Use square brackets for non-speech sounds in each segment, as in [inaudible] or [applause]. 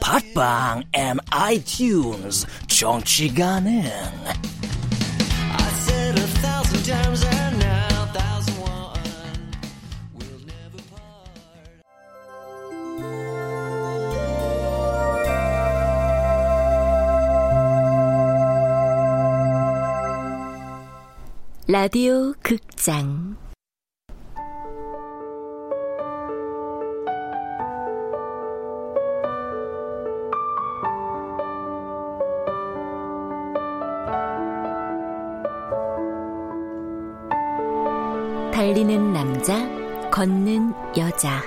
팟빵 앤 아이튠즈 정치 가능. 라디오 극장 달리는 남자, 걷는 여자.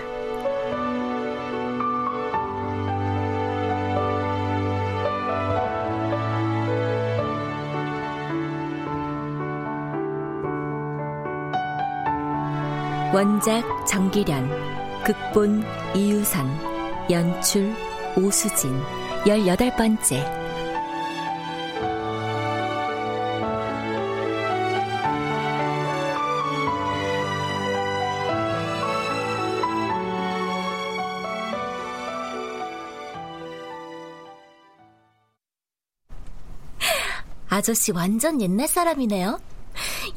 원작 정기련, 극본 이유선, 연출 오수진, 열여덟 번째. 아저씨 완전 옛날 사람이네요.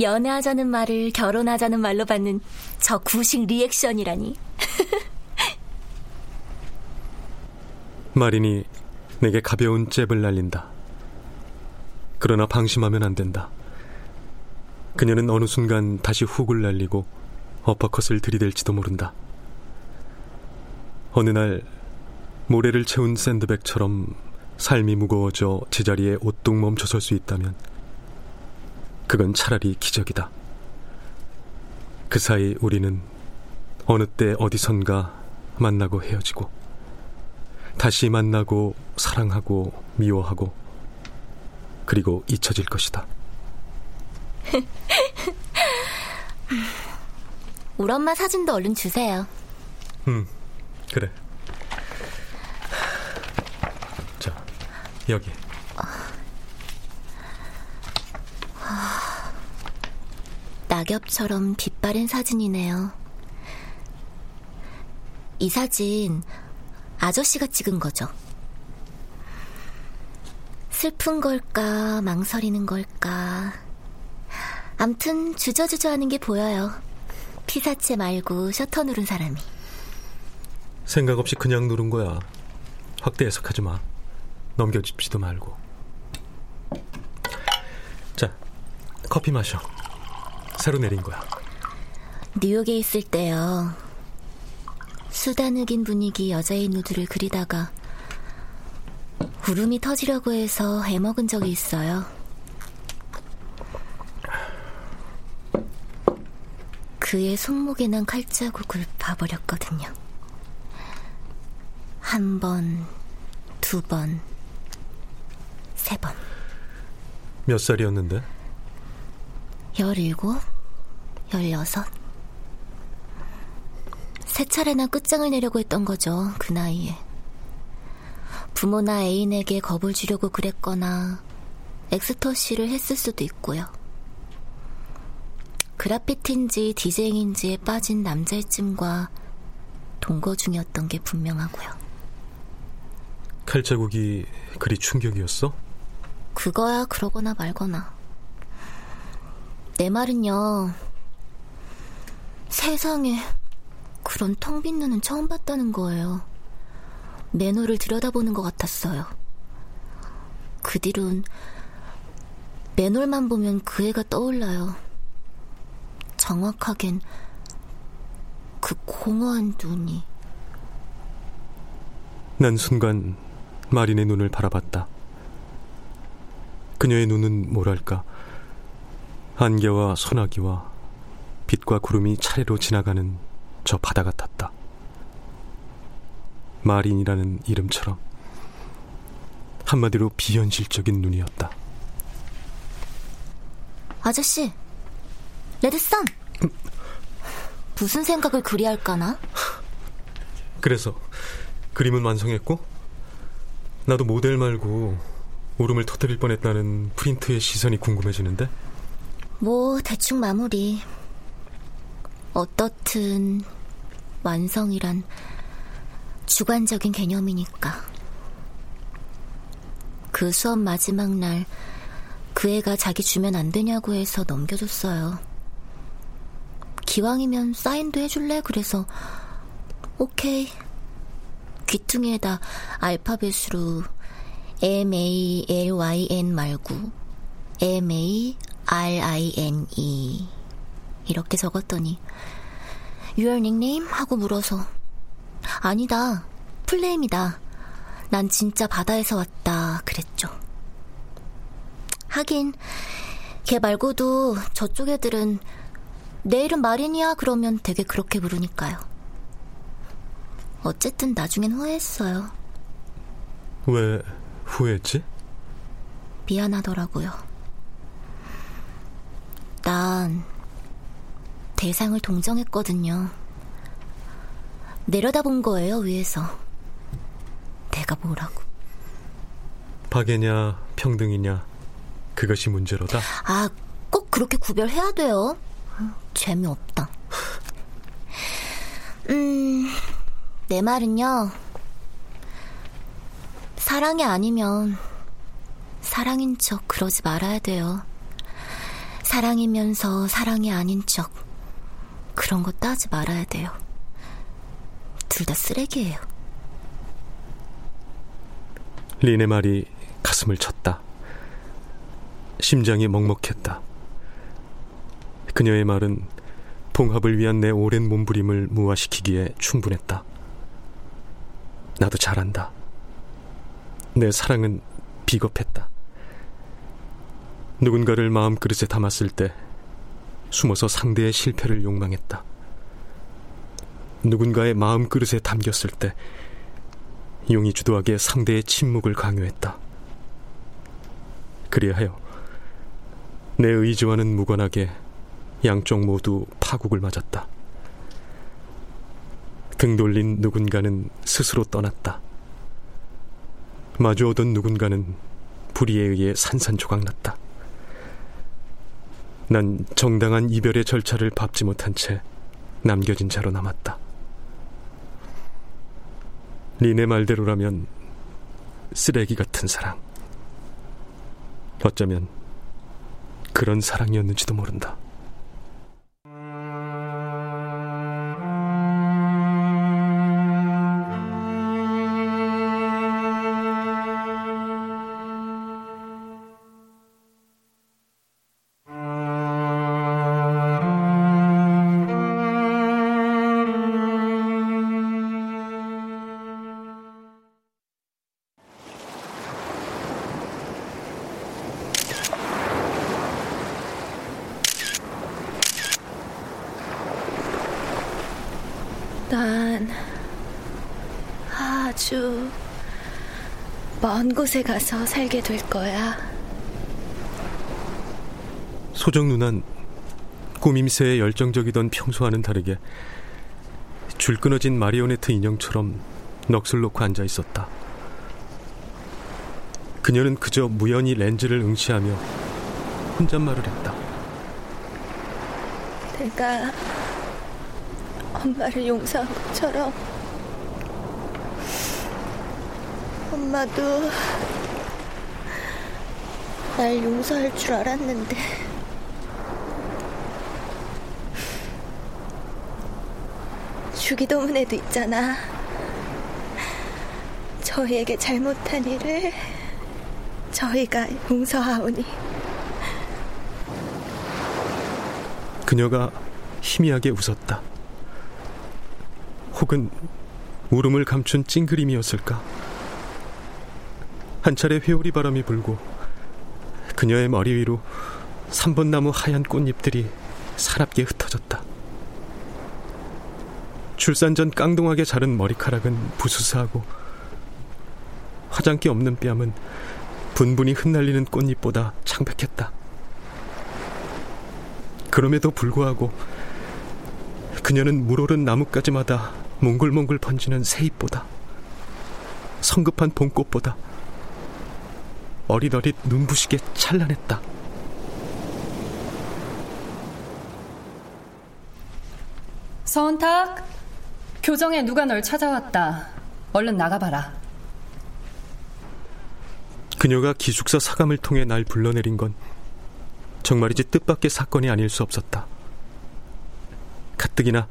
연애하자는 말을 결혼하자는 말로 받는 저 구식 리액션이라니. [laughs] 마린이 내게 가벼운 잽을 날린다. 그러나 방심하면 안 된다. 그녀는 어느 순간 다시 훅을 날리고 어퍼컷을 들이댈지도 모른다. 어느 날 모래를 채운 샌드백처럼 삶이 무거워져 제자리에 오뚝 멈춰설 수 있다면 그건 차라리 기적이다. 그 사이 우리는 어느 때 어디선가 만나고 헤어지고 다시 만나고 사랑하고 미워하고 그리고 잊혀질 것이다. [laughs] 우리 엄마 사진도 얼른 주세요. 음, 그래. 여기. 낙엽처럼 빛바랜 사진이네요. 이 사진 아저씨가 찍은 거죠. 슬픈 걸까, 망설이는 걸까. 암튼 주저주저 하는 게 보여요. 피사체 말고 셔터 누른 사람이. 생각 없이 그냥 누른 거야. 확대 해석하지 마. 넘겨짚지도 말고. 자, 커피 마셔. 새로 내린 거야. 뉴욕에 있을 때요. 수다늑인 분위기 여자의 누드를 그리다가 울음이 터지려고 해서 해먹은 적이 있어요. 그의 손목에 난 칼자국을 봐버렸거든요. 한 번, 두 번, 세 번. 몇 살이었는데? 열일곱, 열여섯. 세 차례나 끝장을 내려고 했던 거죠, 그 나이에. 부모나 애인에게 겁을 주려고 그랬거나, 엑스터시를 했을 수도 있고요. 그라피티인지 디제잉인지에 빠진 남자의 찜과 동거 중이었던 게 분명하고요. 칼자국이 그리 충격이었어? 그거야 그러거나 말거나. 내 말은요. 세상에 그런 텅 빈 눈은 처음 봤다는 거예요. 매너를 들여다보는 것 같았어요. 그 뒤론 맨홀만 보면 그 애가 떠올라요. 정확하겐 그 공허한 눈이. 난 순간 마린의 눈을 바라봤다. 그녀의 눈은 뭐랄까 안개와 소나기와 빛과 구름이 차례로 지나가는 저 바다 같았다. 마린이라는 이름처럼 한마디로 비현실적인 눈이었다. 아저씨, 레드선! 무슨 생각을 그리 할까나? 그래서 그림은 완성했고 나도 모델 말고 울음을 터뜨릴 뻔했다는 프린트의 시선이 궁금해지는데 뭐 대충 마무리. 어떻든 완성이란 주관적인 개념이니까. 그 수업 마지막 날 그 애가 자기 주면 안 되냐고 해서 넘겨줬어요. 기왕이면 사인도 해줄래? 그래서 오케이. 귀퉁이에다 알파벳으로 M-A-L-Y-N 말고 M-A-R-I-N-E 이렇게 적었더니 Your nickname? 하고 물어서 아니다. 플레임이다. 난 진짜 바다에서 왔다. 그랬죠. 하긴 걔 말고도 저쪽 애들은 내 이름 마린이야 그러면 되게 그렇게 부르니까요. 어쨌든 나중엔 후회했어요. 왜 후회했지? 미안하더라고요. 난 대상을 동정했거든요. 내려다본 거예요, 위에서. 내가 뭐라고. 박애냐 평등이냐 그것이 문제로다. 아, 꼭 그렇게 구별해야 돼요. 재미없다. 음, 내 말은요. 사랑이 아니면 사랑인 척 그러지 말아야 돼요. 사랑이면서 사랑이 아닌 척 그런 거 따지 말아야 돼요. 둘 다 쓰레기예요. 린의 말이 가슴을 쳤다. 심장이 먹먹했다. 그녀의 말은 봉합을 위한 내 오랜 몸부림을 무화시키기에 충분했다. 나도 잘한다. 내 사랑은 비겁했다. 누군가를 마음그릇에 담았을 때 숨어서 상대의 실패를 욕망했다. 누군가의 마음그릇에 담겼을 때 용이 주도하게 상대의 침묵을 강요했다. 그리하여 내 의지와는 무관하게 양쪽 모두 파국을 맞았다. 등 돌린 누군가는 스스로 떠났다. 마주오던 누군가는 불의에 의해 산산조각났다. 난 정당한 이별의 절차를 밟지 못한 채 남겨진 자로 남았다. 린의 말대로라면 쓰레기 같은 사랑. 어쩌면 그런 사랑이었는지도 모른다. 먼 곳에 가서 살게 될 거야. 소정 누난 꾸밈새에 열정적이던 평소와는 다르게 줄 끊어진 마리오네트 인형처럼 넋을 놓고 앉아 있었다. 그녀는 그저 무연히 렌즈를 응시하며 혼잣말을 했다. 내가 엄마를 용서한 것처럼 엄마도 날 용서할 줄 알았는데 주기도문에도 있잖아 저희에게 잘못한 일을 저희가 용서하오니 그녀가 희미하게 웃었다. 혹은 울음을 감춘 찡그림이었을까? 한 차례 회오리 바람이 불고 그녀의 머리 위로 삼번나무 하얀 꽃잎들이 사납게 흩어졌다. 출산 전 깡동하게 자른 머리카락은 부스스하고 화장기 없는 뺨은 분분히 흩날리는 꽃잎보다 창백했다. 그럼에도 불구하고 그녀는 물오른 나뭇가지마다 몽글몽글 번지는 새잎보다 성급한 봄꽃보다 어릿어릿 눈부시게 찬란했다. 서은탁, 교정에 누가 널 찾아왔다. 얼른 나가봐라. 그녀가 기숙사 사감을 통해 날 불러내린 건 정말이지 뜻밖의 사건이 아닐 수 없었다. 가뜩이나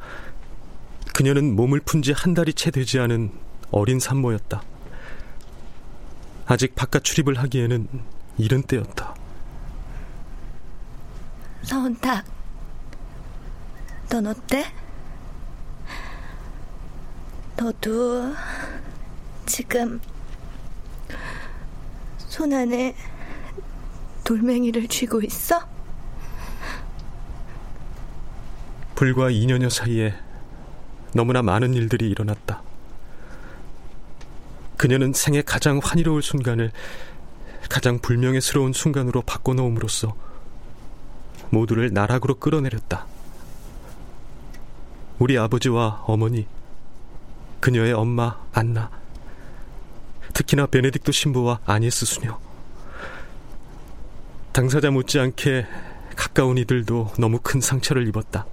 그녀는 몸을 푼 지 한 달이 채 되지 않은 어린 산모였다. 아직 바깥 출입을 하기에는 이른 때였다. 서은탁, 넌 어때? 너도 지금 손 안에 돌멩이를 쥐고 있어? 불과 2년여 사이에 너무나 많은 일들이 일어났다. 그녀는 생애 가장 환희로울 순간을 가장 불명예스러운 순간으로 바꿔놓음으로써 모두를 나락으로 끌어내렸다. 우리 아버지와 어머니, 그녀의 엄마 안나, 특히나 베네딕토 신부와 아니스 수녀. 당사자 못지않게 가까운 이들도 너무 큰 상처를 입었다.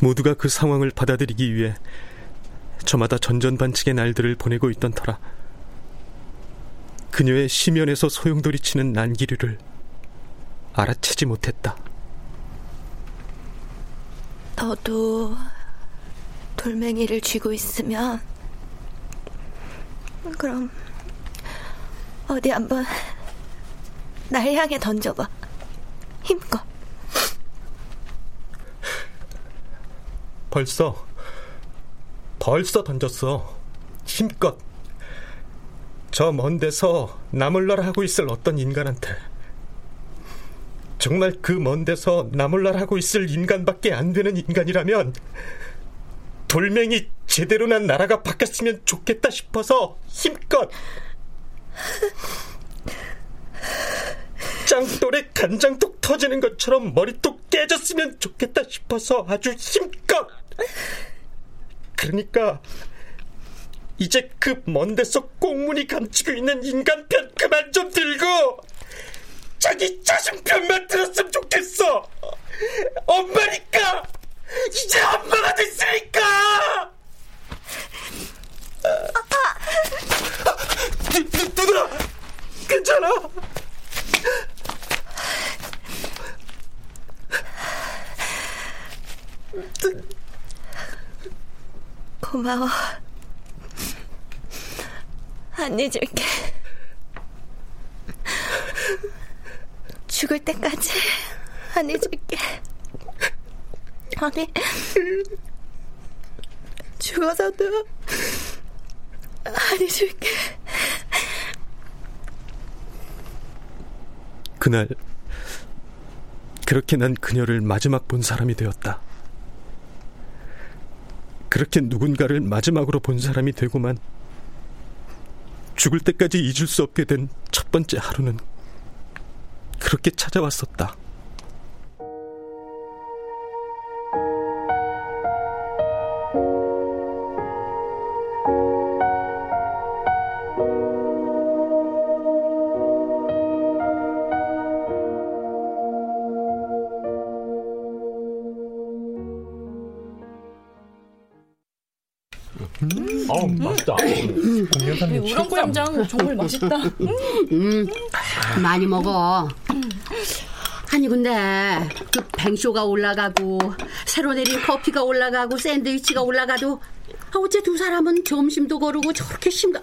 모두가 그 상황을 받아들이기 위해 저마다 전전반측의 날들을 보내고 있던 터라 그녀의 시면에서 소용돌이치는 난기류를 알아채지 못했다. 너도 돌멩이를 쥐고 있으면 그럼 어디 한번 날 향해 던져봐. 힘껏. 벌써 벌써 던졌어. 힘껏. 저 먼 데서 나몰라라 하고 있을 어떤 인간한테. 정말 그 먼 데서 나몰라라 하고 있을 인간밖에 안 되는 인간이라면 돌멩이 제대로 난 나라가 바뀌었으면 좋겠다 싶어서 힘껏. 짱돌에 간장톡 터지는 것처럼 머리톡 깨졌으면 좋겠다 싶어서 아주 힘껏. 그러니까 이제 그 먼 데서 꽁무니 감추고 있는 인간 편 그만 좀 들고 자기 자신 편만 들었으면 좋겠어. 엄마니까 이제 엄마가 됐으니까. 누나 괜찮아? 고마워. 안 잊을게. 죽을 때까지 안 잊을게. 아니, 죽어서도 안 잊을게. 그날 그렇게 난 그녀를 마지막 본 사람이 되었다. 그렇게 누군가를 마지막으로 본 사람이 되고만 죽을 때까지 잊을 수 없게 된 첫 번째 하루는 그렇게 찾아왔었다. 어우, 맛있다. 이 우렁쌈장 정말 맛있다. 음, 많이 먹어. 아니 근데 그 뱅쇼가 올라가고 새로 내린 커피가 올라가고 샌드위치가 올라가도 아, 어째 두 사람은 점심도 거르고 저렇게 심가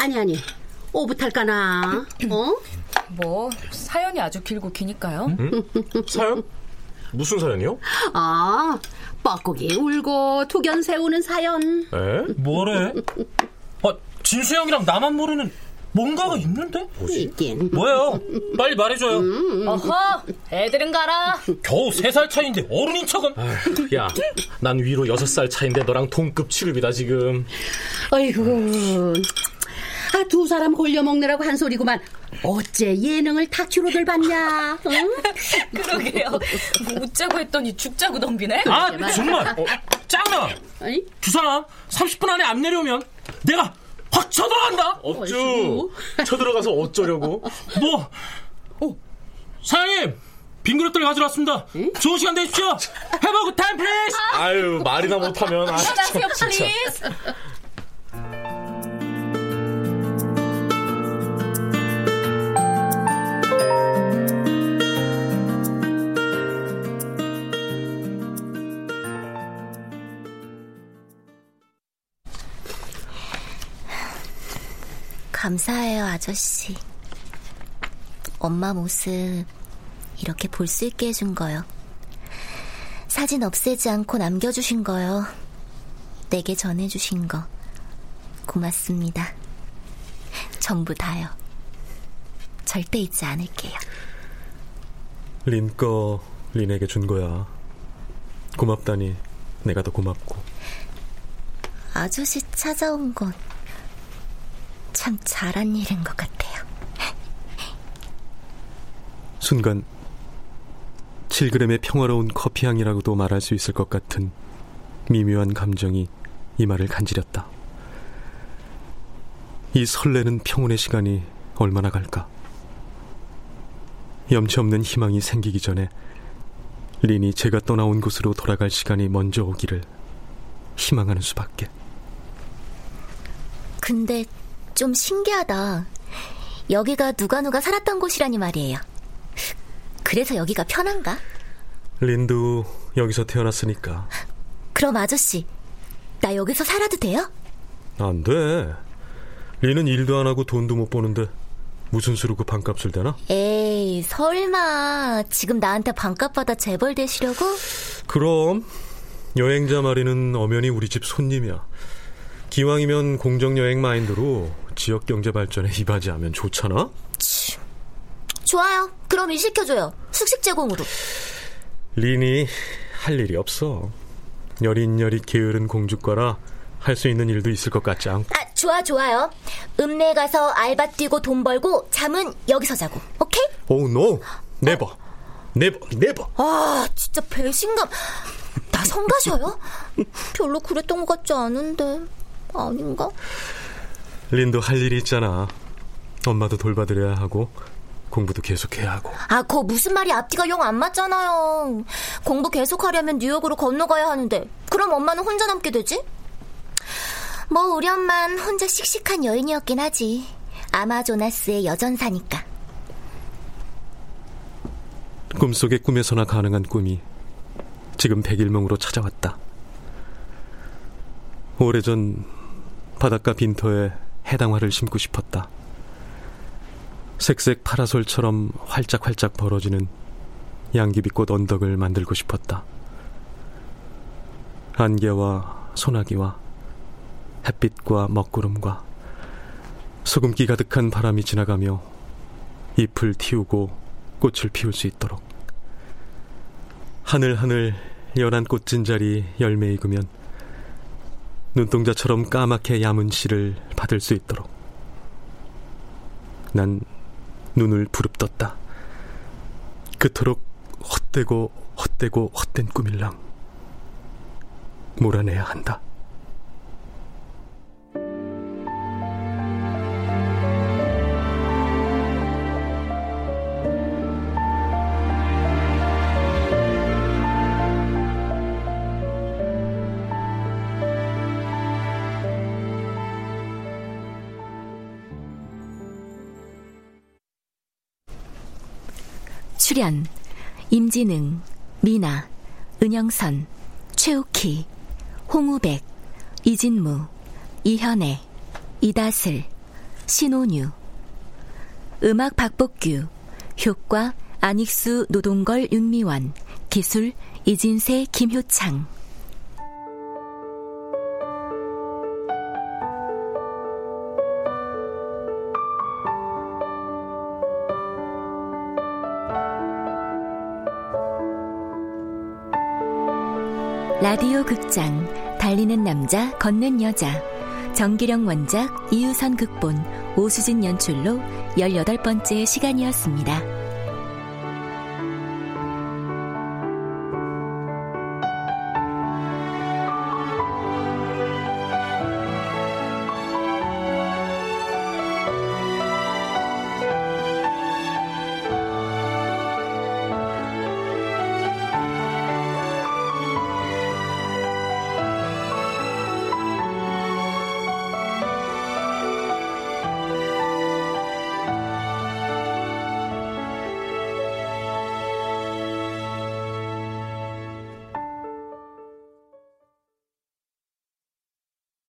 아니 아니 오붓할까나 어? 뭐 사연이 아주 길고 기니까요. 사연? 무슨 사연이요? 아, 뻐꾸기 울고 투견 세우는 사연. 에? 뭐래? 아, 진수 형이랑 나만 모르는 뭔가가 있는데? 뭐지? 뭐예요? 빨리 말해줘요. 음. 어허, 애들은 가라. 겨우 3살 차인데 어른인 척은. 아휴, 야, 난 위로 6살 차인데 너랑 동급 취급이다, 지금. 아이고. 아, 두 사람 골려 먹느라고 한 소리구만. 어째 예능을 다큐로들 봤냐? 응? [laughs] 그러게요. 뭐 웃자고 했더니 죽자고 덤비네. 아, 정말. 어, 짱나. 아니? 두 사람 30분 안에 안 내려오면 내가 확 쳐들어간다. 어쭈. 쳐들어가서 어쩌려고? 뭐? 어, 사장님. 빈 그릇들 가져러 왔습니다. 좋은 시간 되십시오. Have a good time, please. 아유, 말이나 못하면. 아, 참, 진짜. 감사해요, 아저씨. 엄마 모습 이렇게 볼 수 있게 해준 거요. 사진 없애지 않고 남겨주신 거요. 내게 전해주신 거. 고맙습니다. 전부 다요. 절대 잊지 않을게요. 린 거 린에게 준 거야. 고맙다니 내가 더 고맙고. 아저씨 찾아온 건 참 잘한 일인 것 같아요. 순간 7g의 평화로운 커피 향이라고도 말할 수 있을 것 같은 미묘한 감정이 이마를 간지렸다. 이 설레는 평온의 시간이 얼마나 갈까? 염치 없는 희망이 생기기 전에 린이 제가 떠나온 곳으로 돌아갈 시간이 먼저 오기를 희망하는 수밖에. 근데 좀 신기하다. 여기가 누가 누가 살았던 곳이라니 말이에요. 그래서 여기가 편한가? 린도 여기서 태어났으니까. 그럼 아저씨, 나 여기서 살아도 돼요? 안 돼. 린은 일도 안 하고 돈도 못 버는데 무슨 수로 그 반값을 대나? 에이, 설마 지금 나한테 반값 받아 재벌 되시려고? 그럼 여행자 마리는 엄연히 우리 집 손님이야. 기왕이면 공정 여행 마인드로 지역 경제 발전에 이바지하면 좋잖아? 좋아요. 그럼 일 시켜줘요. 숙식 제공으로. 린이 할 일이 없어. 여릿여릿 게으른 공주과라 할 수 있는 일도 있을 것 같지 않고. 아, 좋아, 좋아요. 읍내 가서 알바 뛰고 돈 벌고 잠은 여기서 자고. 오케이? Oh, no. Never. Never. Never. 아, 진짜 배신감. 나 성가셔요? 별로 그랬던 것 같지 않은데. 아닌가? 린도 할 일이 있잖아. 엄마도 돌봐드려야 하고 공부도 계속해야 하고. 아, 그거 무슨 말이 앞뒤가 영 안 맞잖아요. 공부 계속하려면 뉴욕으로 건너가야 하는데 그럼 엄마는 혼자 남게 되지? 뭐 우리 엄만 혼자 씩씩한 여인이었긴 하지. 아마조나스의 여전사니까. 꿈속의 꿈에서나 가능한 꿈이 지금 백일몽으로 찾아왔다. 오래전 바닷가 빈터에 해당화를 심고 싶었다. 색색 파라솔처럼 활짝활짝 벌어지는 양귀비꽃 언덕을 만들고 싶었다. 안개와 소나기와 햇빛과 먹구름과 소금기 가득한 바람이 지나가며 잎을 틔우고 꽃을 피울 수 있도록 하늘하늘 연한 꽃진자리 열매 익으면 눈동자처럼 까맣게 야문 씨를 받을 수 있도록 난 눈을 부릅떴다. 그토록 헛되고 헛되고 헛된 꿈일랑 몰아내야 한다. 출연 임진응, 미나, 은영선, 최욱희, 홍우백, 이진무, 이현애, 이다슬, 신혼유 음악 박복규 효과 안익수 노동걸 윤미원 기술 이진세 김효창 라디오 극장 달리는 남자 걷는 여자 정기령 원작 이유선 극본 오수진 연출로 18번째 시간이었습니다.